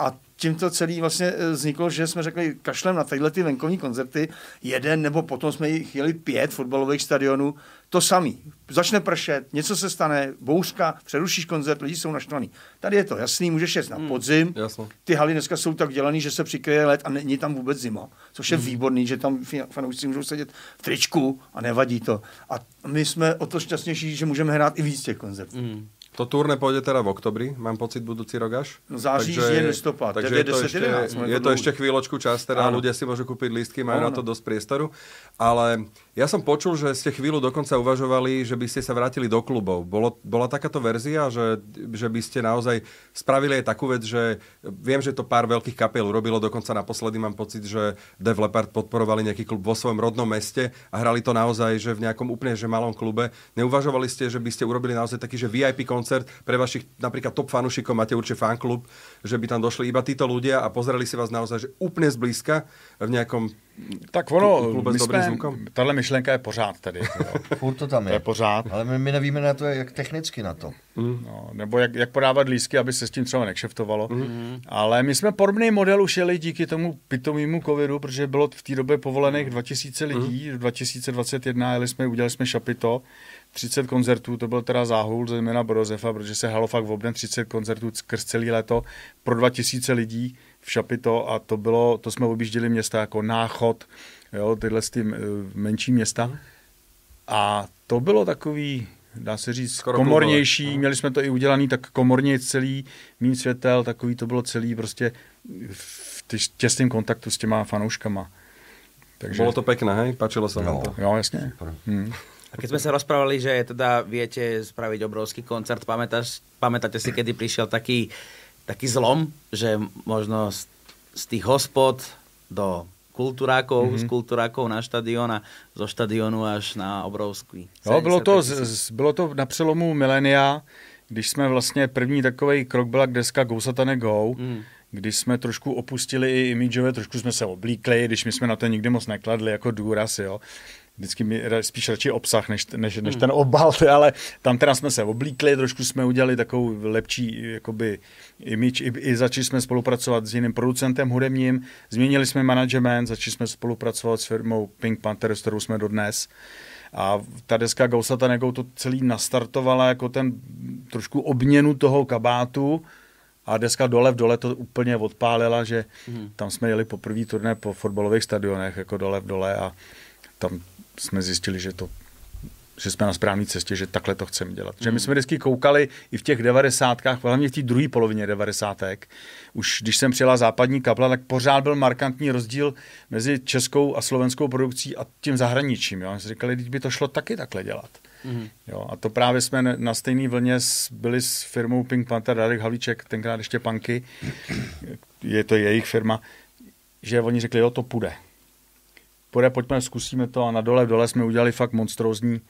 a tím to celý vlastně eh, vzniklo, že jsme řekli, kašlem na tyhle ty venkovní koncerty, jeden nebo potom jsme jich jeli pět fotbalových stadionů, to samý. Začne pršet, něco se stane, bouřka, přerušíš koncert, lidi jsou naštvaní. Tady je to jasný, můžeš jet na hmm, podzim. Hmm, Ty haly dneska jsou tak dělaný, že se přikryje let a není tam vůbec zima. Což je hmm. výborný, že tam fanoušci můžou sedět v tričku a nevadí to. A my jsme o to šťastnější, že můžeme hrát i víc těch koncertů. Hmm. To turné pôjde teda v oktobri, mám pocit, budúci rok až. No září, takže, je listopad, takže je, to 10, ešte, 11, je to ešte chvíľočku čas, teda Áno. ľudia si môžu kúpiť lístky, majú Áno. na to dosť priestoru. Ale ja som počul, že ste chvíľu dokonca uvažovali, že by ste sa vrátili do klubov. Bolo, bola takáto verzia, že, že by ste naozaj spravili aj takú vec, že viem, že to pár veľkých kapiel urobilo, dokonca naposledy mám pocit, že Dev Leopard podporovali nejaký klub vo svojom rodnom meste a hrali to naozaj, že v nejakom úplne že malom klube. Neuvažovali ste, že by ste urobili naozaj taký, že VIP koncert pre vašich napríklad top fanúšikov, máte určite fanklub, že by tam došli iba títo ľudia a pozreli si vás naozaj že úplne zblízka v nejakom tak ono, my jsme, tahle myšlenka je pořád tady. Furt to tam je. je pořád. Ale my, my nevíme na to, jak technicky na to. Mm. No, nebo jak, jak podávat lísky, aby se s tím třeba nekšeftovalo. Mm. Ale my jsme podobný model už jeli díky tomu pitomému covidu, protože bylo v té době povolených 2000 lidí, mm. 2021 jeli jsme, udělali jsme šapito, 30 koncertů, to byl teda záhul zejména Brozefa, protože se halo fakt v obden 30 koncertů skrz celý léto pro 2000 lidí v Šapito a to bylo, to jsme objížděli města jako Náchod, jo, tyhle ty eh, menší města. A to bylo takový, dá se říct, Skoro komornější, bylo. měli jsme to i udělaný tak komorně celý, mín světel, takový to bylo celý prostě v v těsném kontaktu s těma fanouškama. Takže... Bolo to pekné, hej? Páčilo sa no, vám to? Jo, jasne. Hmm. A keď sme sa rozprávali, že teda viete spraviť obrovský koncert, pamätáš, pamätáte si, kedy prišiel taký, taký zlom, že možno z, z tých hospod do kulturákov, mm-hmm. z kulturákov na štadión a zo štadionu až na obrovský. Jo, bylo to, z, bylo to na přelomu milénia, když jsme vlastně první takový krok byla deska Go Satane Go, mm když jsme trošku opustili i imidžové, trošku jsme se oblíkli, když my jsme na to nikdy moc nekladli jako důraz, jo. Vždycky mi spíš radši obsah, než, než, než hmm. ten obal, ale tam teda jsme se oblíkli, trošku jsme udělali takovou lepší jakoby image, i, i začali jsme spolupracovat s jiným producentem hudebním, změnili jsme management, začali jsme spolupracovat s firmou Pink Panther, s kterou jsme dodnes. A ta deska Gausata Nego to celý nastartovala jako ten trošku obměnu toho kabátu, a deska dole v dole to úplně odpálila, že mm. tam jsme jeli poprvé turné po fotbalových stadionech, jako dole v dole a tam jsme zjistili, že to že jsme na správné cestě, že takhle to chceme dělat. Mm. Že my mhm. jsme vždycky koukali i v těch devadesátkách, hlavně v té druhé polovině devadesátek, už když jsem přijela západní kapla, tak pořád byl markantní rozdíl mezi českou a slovenskou produkcí a tím zahraničím. Jo? jsme říkali, teď by to šlo taky takhle dělat. Mm. Jo, a to právě jsme na stejné vlně byli s firmou Pink Panther, Radek Havlíček, tenkrát ještě Panky, je to jejich firma, že oni řekli, jo, to půjde. Půjde, pojďme, zkusíme to a na dole v dole jsme udělali fakt monstrózní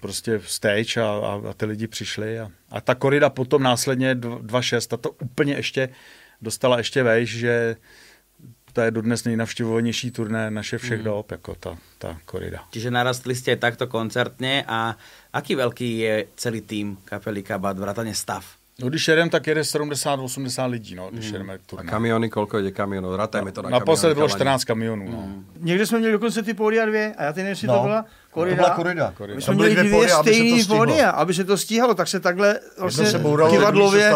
prostě stage a, a, a ty lidi přišli a, a ta korida potom následně 2.6 a to úplně ještě dostala ještě vejš, že to je dodnes nejnavštěvovanější turné naše všech mm. dob, jako ta, ta korida. Čiže narastli ste takto koncertně a aký velký je celý tým kapely Kabat, vrátane stav? No, když jedem, tak jede 70-80 lidí, no, když mm. jedeme turné. A kamiony, kolko jede kamionů? Rátajme to na Naposled bylo 14 kamionů, no. Mm. Někde jsme měli dokonce ty pódia dvě, a já ty nevím, jestli no. to byla korida. To byla korida. My jsme měli dvě, dvě stejný pódia, aby se to stíhalo, tak se takhle vlastně se bouralo, kivadlově,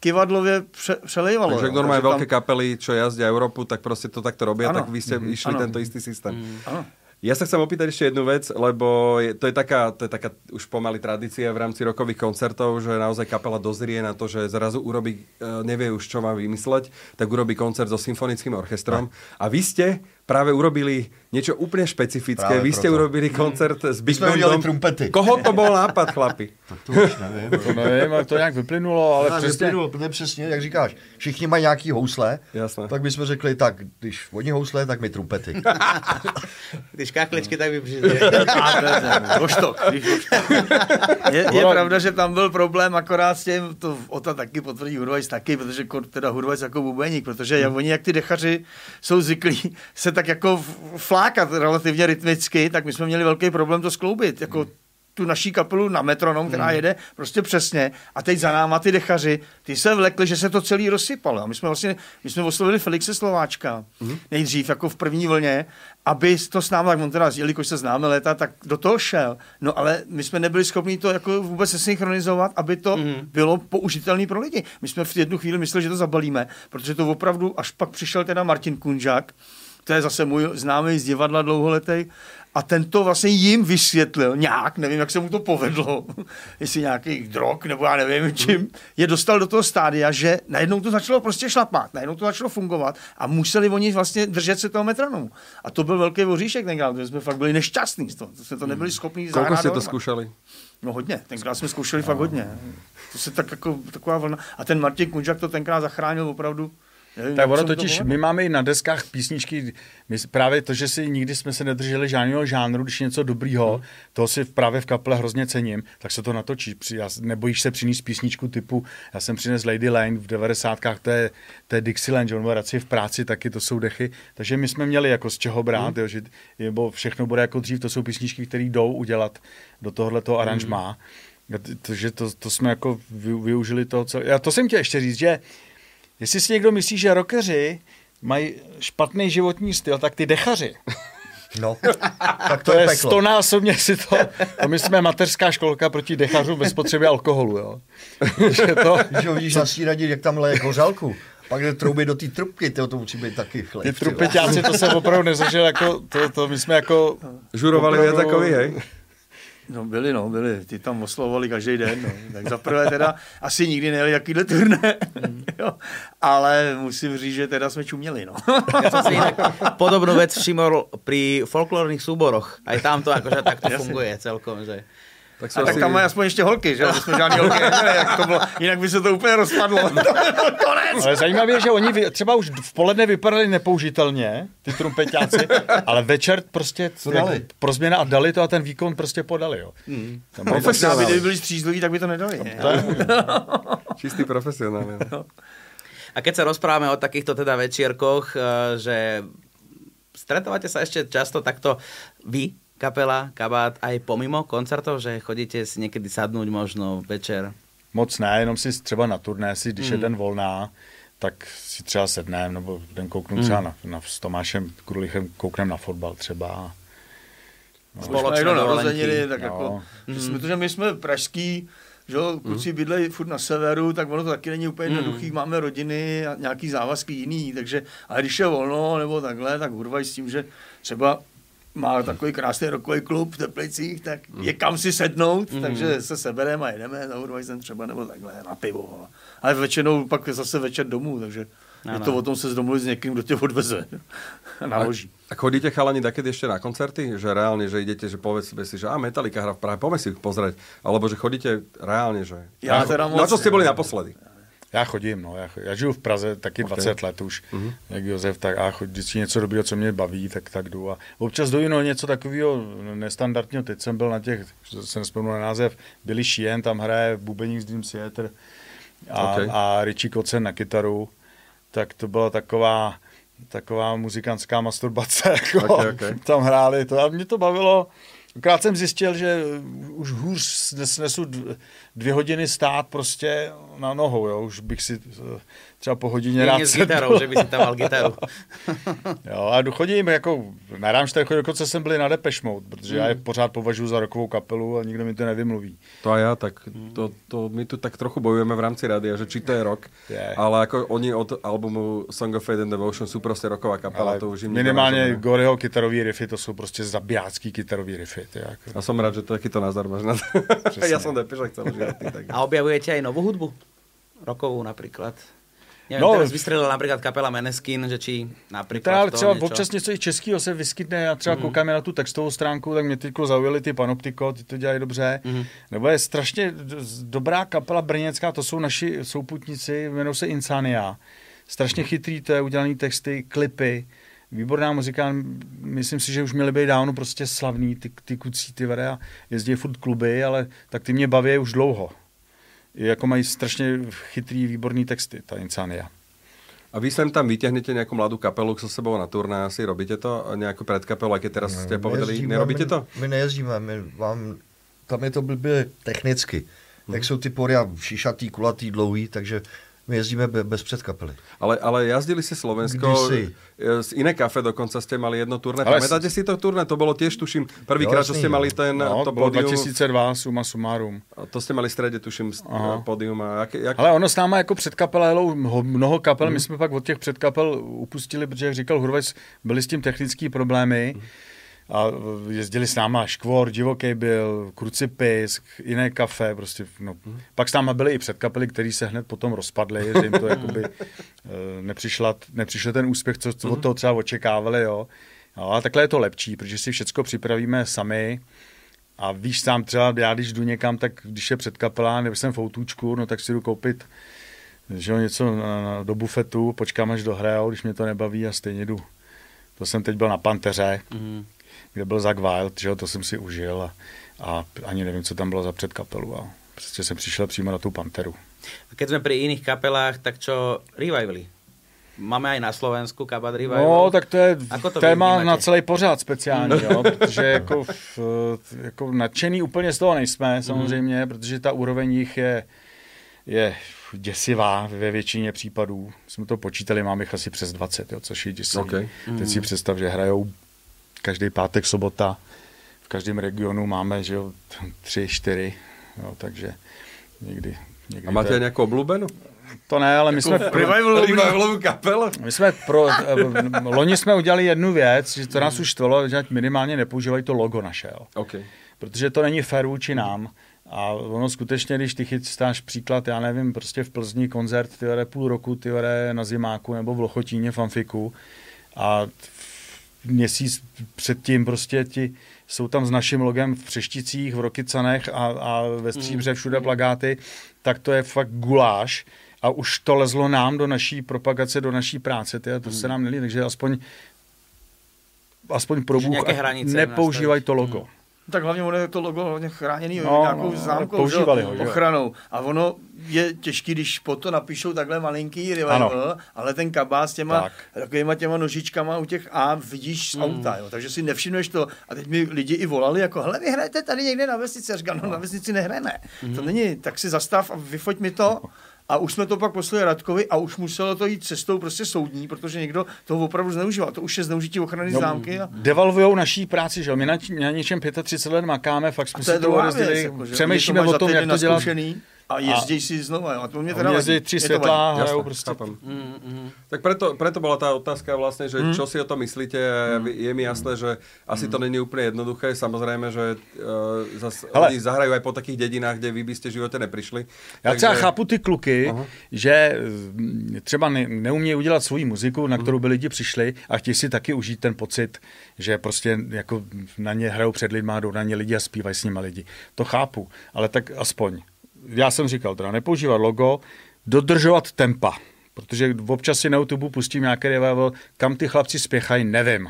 kivadlově pře, přelejvalo. Takže kdo má velké kapely, čo jazdí Evropu, tak prostě to takto robí, tak vy jste mm. išli ano. tento istý systém. Mm. Ano. Ja sa chcem opýtať ešte jednu vec, lebo je, to, je taká, to je taká už pomaly tradícia v rámci rokových koncertov, že naozaj kapela dozrie na to, že zrazu urobí, e, nevie už čo má vymysleť, tak urobí koncert so symfonickým orchestrom. A vy ste práve urobili niečo úplne špecifické. Práve Vy ste proto. urobili koncert s Big Bandom. trumpety. Koho to bol nápad, chlapi? to už nevím. to nevím, to nějak vyplynulo, ale to přesně. Vyplynulo, přesně, jak říkáš. Všichni mají nějaký housle, Jasné. tak bychom řekli, tak když oni housle, tak my trumpety. když kákličky, tak by přišli. je, je pravda, že tam byl problém akorát s tím, to Ota taky potvrdí Hurvajs taky, protože teda Hurvajs jako bubeník, protože hmm. oni jak ty dechaři jsou zvyklí se tak jako flákat relativně rytmicky, tak my jsme měli velký problém to skloubit. Jako tu naší kapelu na metronom, která hmm. jede prostě přesně. A teď za náma ty dechaři, ty se vlekli, že se to celý rozsypalo. A my jsme vlastně, my jsme oslovili Felixe Slováčka, hmm. nejdřív jako v první vlně, aby to s námi, tak on teda, jelikož se známe léta, tak do toho šel. No ale my jsme nebyli schopni to jako vůbec synchronizovat, aby to hmm. bylo použitelné pro lidi. My jsme v jednu chvíli mysleli, že to zabalíme, protože to opravdu, až pak přišel teda Martin Kunžák, to je zase můj známý z divadla dlouholetý, a ten to vlastně jim vysvětlil nějak, nevím, jak se mu to povedlo, jestli nějaký drog, nebo já nevím čím, je dostal do toho stádia, že najednou to začalo prostě šlapat, najednou to začalo fungovat a museli oni vlastně držet se toho metronomu. A to byl velký voříšek tenkrát, protože jsme fakt byli nešťastní z toho, to jsme to nebyli schopni Kolko jste to zkoušeli? No hodně, tenkrát jsme zkoušeli no. fakt hodně. To se tak jako taková vlna. A ten Martin Kunčak to tenkrát zachránil opravdu Nevím, tak ono totiž, to my máme i na deskách písničky, my právě to, že si nikdy jsme se nedrželi žádného žánru, když něco dobrýho, hmm. toho si právě v kaple hrozně cením, tak se to natočí. Nebojíš se přinést písničku typu, já jsem přines Lady Lane v 90. to je, to je Dixieland, John Moraci v práci taky, to jsou dechy. Takže my jsme měli jako z čeho brát, hmm. jo, že nebo všechno bude jako dřív, to jsou písničky, které jdou udělat do tohoto aranžmá. Hmm. Takže to, to jsme jako využili to, co... Já to jsem chtěl ještě říct, že Jestli si někdo myslí, že rockeři mají špatný životní styl, tak ty dechaři. No, tak to, to je, je stonásobně si to, to my jsme mateřská školka proti dechařům bez potřeby alkoholu, jo. že to... Že vidíš na snídaní, jak tam leje kořálku. Pak jde trouby do té trubky, to, to musí být taky chleb. Ty trupiťáci, to jsem opravdu nezažil, jako, to, to my jsme jako... Žurovali opravdu... takový, hej? No byli, no, byli. Ty tam oslovovali každý den. No. Tak zaprvé teda asi nikdy nejeli jakýhle turné. jo. Ale musím říct, že teda jsme čuměli, no. Si podobnú vec všimol pri folklórnych súboroch. Aj tam to akože takto funguje celkom, že... Tak A tak tam mají aspoň ještě holky, že jo? Jsme žádný holky neměli, jak to bylo. Jinak by se to úplně rozpadlo. Konec! Ale zajímavé je, že oni třeba už v poledne vypadali nepoužitelně, ty trumpetáci, ale večer prostě To dali. pro změna a dali to a ten výkon prostě podali. Jo. Hmm. Tam byli Profesionáli. Kdyby byli střízliví, tak by to nedali. Ne? Čistý profesionál. ja. A keď sa rozprávame o takýchto teda večierkoch, eh, že stretávate sa ešte často takto vy, kapela, kabát, aj pomimo koncertov, že chodíte si niekedy sadnúť možno večer? Moc ne, jenom si třeba na turné, si, když je Hmm. den volná, tak si třeba sedneme, nebo den kouknu třeba na, na, s Tomášem Krulichem kouknem na fotbal třeba. Spoločné Jsme jednou dovolenky. narozeniny, tak No. jako, že jsme, protože my jsme pražský, že jo, kluci bydlejí furt na severu, tak ono to taky není úplně jednoduchý, máme rodiny a nějaký závazky jiný, takže, ale když je volno nebo takhle, tak urvají s tím, že třeba má takový krásný rokový klub v Teplicích, tak je kam si sednout, takže se sebereme a jedeme na Urvajzen třeba nebo takhle na pivo. Ale většinou pak je zase večer domů, takže je Ano. to o tom se zdomluvit s někým, kdo tě odveze a naloží. A chodíte chalani takedy ešte na koncerty? Že reálne, že idete, že povedzme si, že a Metallica hra v Prahe, poďme si ich pozrieť. Alebo že chodíte reálne, že... Já teda Na moc čo ste ne. boli naposledy? Já chodím, no, já, cho- já žiju v Praze taky 20 let už, Mhm. jak Josef, tak a chodí, vždycky něco dobrého, co mě baví, tak tak jdu. A občas jdu no, něco takového nestandardního, teď jsem byl na těch, jsem vzpomněl na název, Billy Sheehan, tam hraje bubeník z Dream Theater a, Ok. a Richie Kotzen na kytaru, tak to byla taková, taková muzikantská masturbace, jako, Ok, ok. tam hráli to a mě to bavilo. Akorát jsem zjistil, že už hůř snesu dv- dvě hodiny stát prostě na nohou, jo. Už bych si eh, třeba po hodině rád s gitarou, že by si tam mal gitaru. Jo, a jdu- chodím jako, na Rammstein chodím, dokonce jsem byl i na Depeche Mode, protože já je Mm. pořád považuji za rokovou kapelu a nikdo mi to nevymluví. To a ja, tak to, to my tu tak trochu bojujeme v rámci rádia, že či to je rok, Je. ale ako oni od albumu Song of Fate and Devotion sú proste roková kapela, Ale to už im nikto minimálně. Goreho kytarový riffy, to jsou prostě zabijácký kytarový riffy. Ty, jako. A som rád, že to takýto názor máš na to. ja som Depeche chcel životný. Tak. A objavujete aj novú hudbu? Rokovú napríklad? Neviem, No, no, teraz vystrelila napríklad kapela Meneskin, že či napríklad Teda to třeba niečo. občas něco i českého se vyskytne, já třeba mm. koukám na tu textovou stránku, tak mě teď zaujaly ty Panoptiko, ty to dělají dobře. Mhm. Mm. Nebo je strašně dobrá kapela brněnská, to jsou naši souputníci, jmenují se Insania. Strašně chytrý, to je udělaný texty, klipy, výborná muzika, myslím si, že už měli být dávno prostě slavný, ty, ty kucí, ty vede a jezdí furt kluby, ale tak ty mě baví už dlouho. Jako mají strašně chytrý, výborný texty, ta Insania. A vy sem tam vyťahnete nejakú mladú kapelu so sebou na turné, asi robíte to? Nejakú predkapelu, keď teraz ste My povedali, nerobíte my, to? My nejezdíme, my vám, tam je to blbě technicky. Jak jsou ty pory šišatý, kulatý, dlouhý, takže my jezdíme be, bez předkapely. Ale, ale jazdili ste Slovensko, Kdysi. e, z iné kafe dokonca ste mali jedno turné. Ale Pamätáte si to turné? To bolo tiež, tuším, prvýkrát, čo Jo, jasný, ste jo. mali ten, No, to bylo pódium. 2002, suma sumárum. A To ste mali v strede, tuším, Aha. pódium. A jak, jak, Ale ono s náma jako předkapela jelo mho- mnoho kapel, mm. my jsme pak od těch předkapel upustili, protože jak říkal Hurvec, byly s tím technické problémy a jezdili s náma Škvor, Divoký byl, Krucipisk, jiné kafe, prostě, no. Pak s náma byly i předkapely, které se hned potom rozpadly, že jim to jakoby eh, nepřišla, nepřišel ten úspěch, co co od toho třeba očekávali, jo. No, a takhle je to lepší, protože si všechno připravíme sami, a víš sám třeba, já když jdu někam, tak když je předkapela, nebo jsem v autůčku, no tak si jdu koupit že jo, něco do bufetu, počkám, až dohrajou, když mě to nebaví a stejně jdu. To jsem teď byl na Panteře, Mhm. Kde byl Zak Wild, že jo, to jsem si užil a, a ani nevím, co tam bylo za předkapelu a prostě jsem přišel přímo na tu Panteru. A Keď sme pri iných kapelách, tak čo Revively? Máme aj na Slovensku kabát Revival. No, tak to je Ako to téma na celý pořád speciální, jo, protože jako, v, jako nadšený úplně z toho nejsme, samozřejmě, protože ta úroveň jich je, je děsivá ve většině případů. Jsme to počítali, máme jich asi přes 20, jo, což je děsivý. OK. Teď si představ, že hrajou každý pátek, sobota, v každém regionu máme, že jo, tři, čtyři, jo, takže někdy, někdy a máte to, nejakú obľúbenú? to ne, ale my jsme... Revival Revivalovú kapelu? My jsme pro, loni jsme udělali jednu věc, že to nás už štvalo, že minimálně nepoužívají to logo naše. Jo. OK. protože to není fér vůči nám. A ono skutečně, když ty chystáš příklad, já nevím, prostě v Plzni koncert, ty půl roku, ty na Zimáku nebo v Lochotíně v Amfiku a měsíc předtím prostě ti jsou tam s naším logem v Přešticích, v Rokycanech a, a ve Stříbře všude plagáty, tak to je fakt guláš a už to lezlo nám do naší propagace, do naší práce, tyhle, to se nám nelí, takže aspoň aspoň pro Bůh, nepoužívají to logo. Hmm. Tak hlavně ono je to logo hlavně chráněný no, nějakou no, známkou, používali ho, ochranou. A ono je těžký, když po to napíšou takhle malinký revival, ale ten kabát s těma tak. takovýma těma nožičkama u těch A vidíš z mm. auta, jo. takže si nevšimneš to. A teď mi lidi i volali, jako, hele, vy hrajete tady někde na vesnici. A říkám, no, no. na vesnici nehrajeme. Mm. To není, tak si zastav a vyfoť mi to. A už jsme to pak poslali Radkovi a už muselo to jít cestou prostě soudní, protože někdo to opravdu zneužíval. To už je zneužití ochrany no, známky. A... Devalvujou naší práci, že my na, na něčem 35 let makáme, fakt jsme si to rozdělili, jako, přemýšlíme o tom, jak to dělat. A jezdí a, si znova. A to mě teda jezdí tři světla, hrajou prostě. Mm, mm. Tak preto, preto bola tá otázka vlastne, že mm. čo si o tom myslíte. Mm. Je mi jasné, že asi mm. to není úplne jednoduché. Samozrejme, že uh, zas Ale... oni zahrajú aj po takých dedinách, kde vy by ste živote neprišli. Já třeba chápu ty kluky, uh-huh. že mm, třeba ne, neumějí udělat svou muziku, na kterou by lidi přišli a chtějí si taky užít ten pocit, že prostě jako na ně hrajou před lidma, jdou na ně lidi a zpívají s nimi lidi. To chápu, ale tak aspoň já jsem říkal, teda nepoužívat logo, dodržovat tempa, protože občas si na YouTube pustím nějaký revival, kam ty chlapci spěchají, nevím.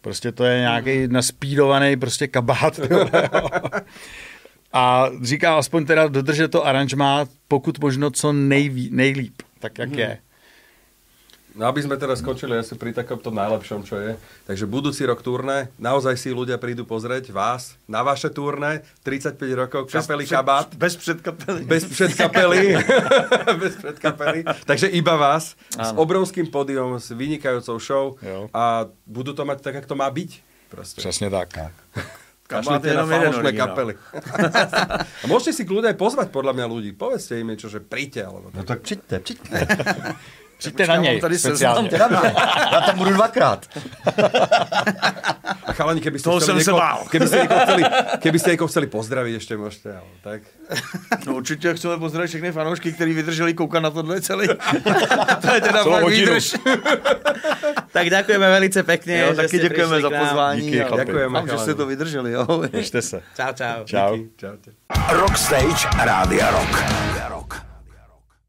Prostě to je nějaký naspídovaný prostě kabát. A říkám aspoň teda dodržet to aranžmá, pokud možno co nejví, nejlíp, tak jak hmm. je. No aby sme teda skočili asi pri takomto najlepšom, čo je. Takže budúci rok turné, naozaj si ľudia prídu pozrieť vás na vaše turné, 35 rokov, kapely před, Kabát. Bez předkapely. Bez předkapely. bez předkapely. Takže iba vás Áno. s obrovským podium, s vynikajúcou show jo. a budú to mať tak, jak to má byť. Proste. Přesně tak. tak. Je jenom jeden kapely. a môžete si kľudne pozvať podľa mňa ľudí. Povedzte im niečo, že príďte. Alebo No tak přijďte, přijďte. Přijďte na něj tady. Teda Já tam budu dvakrát. A chalani, keby ste, chceli někoho, keby ste někoho chceli, keby ste někoho chceli pozdravit, ještě můžete, ale tak. No určitě chceme pozdravit všechny fanoušky, kteří vydrželi koukat na tohle celý. to je teda fakt výdrž. tak děkujeme velice pěkně. Jo, taky děkujeme za pozvání. Díky, děkujeme. že jste to vydrželi. Jo. Držte se. Čau, čau. Čau. Díky. Čau. Rockstage Rádia Rock.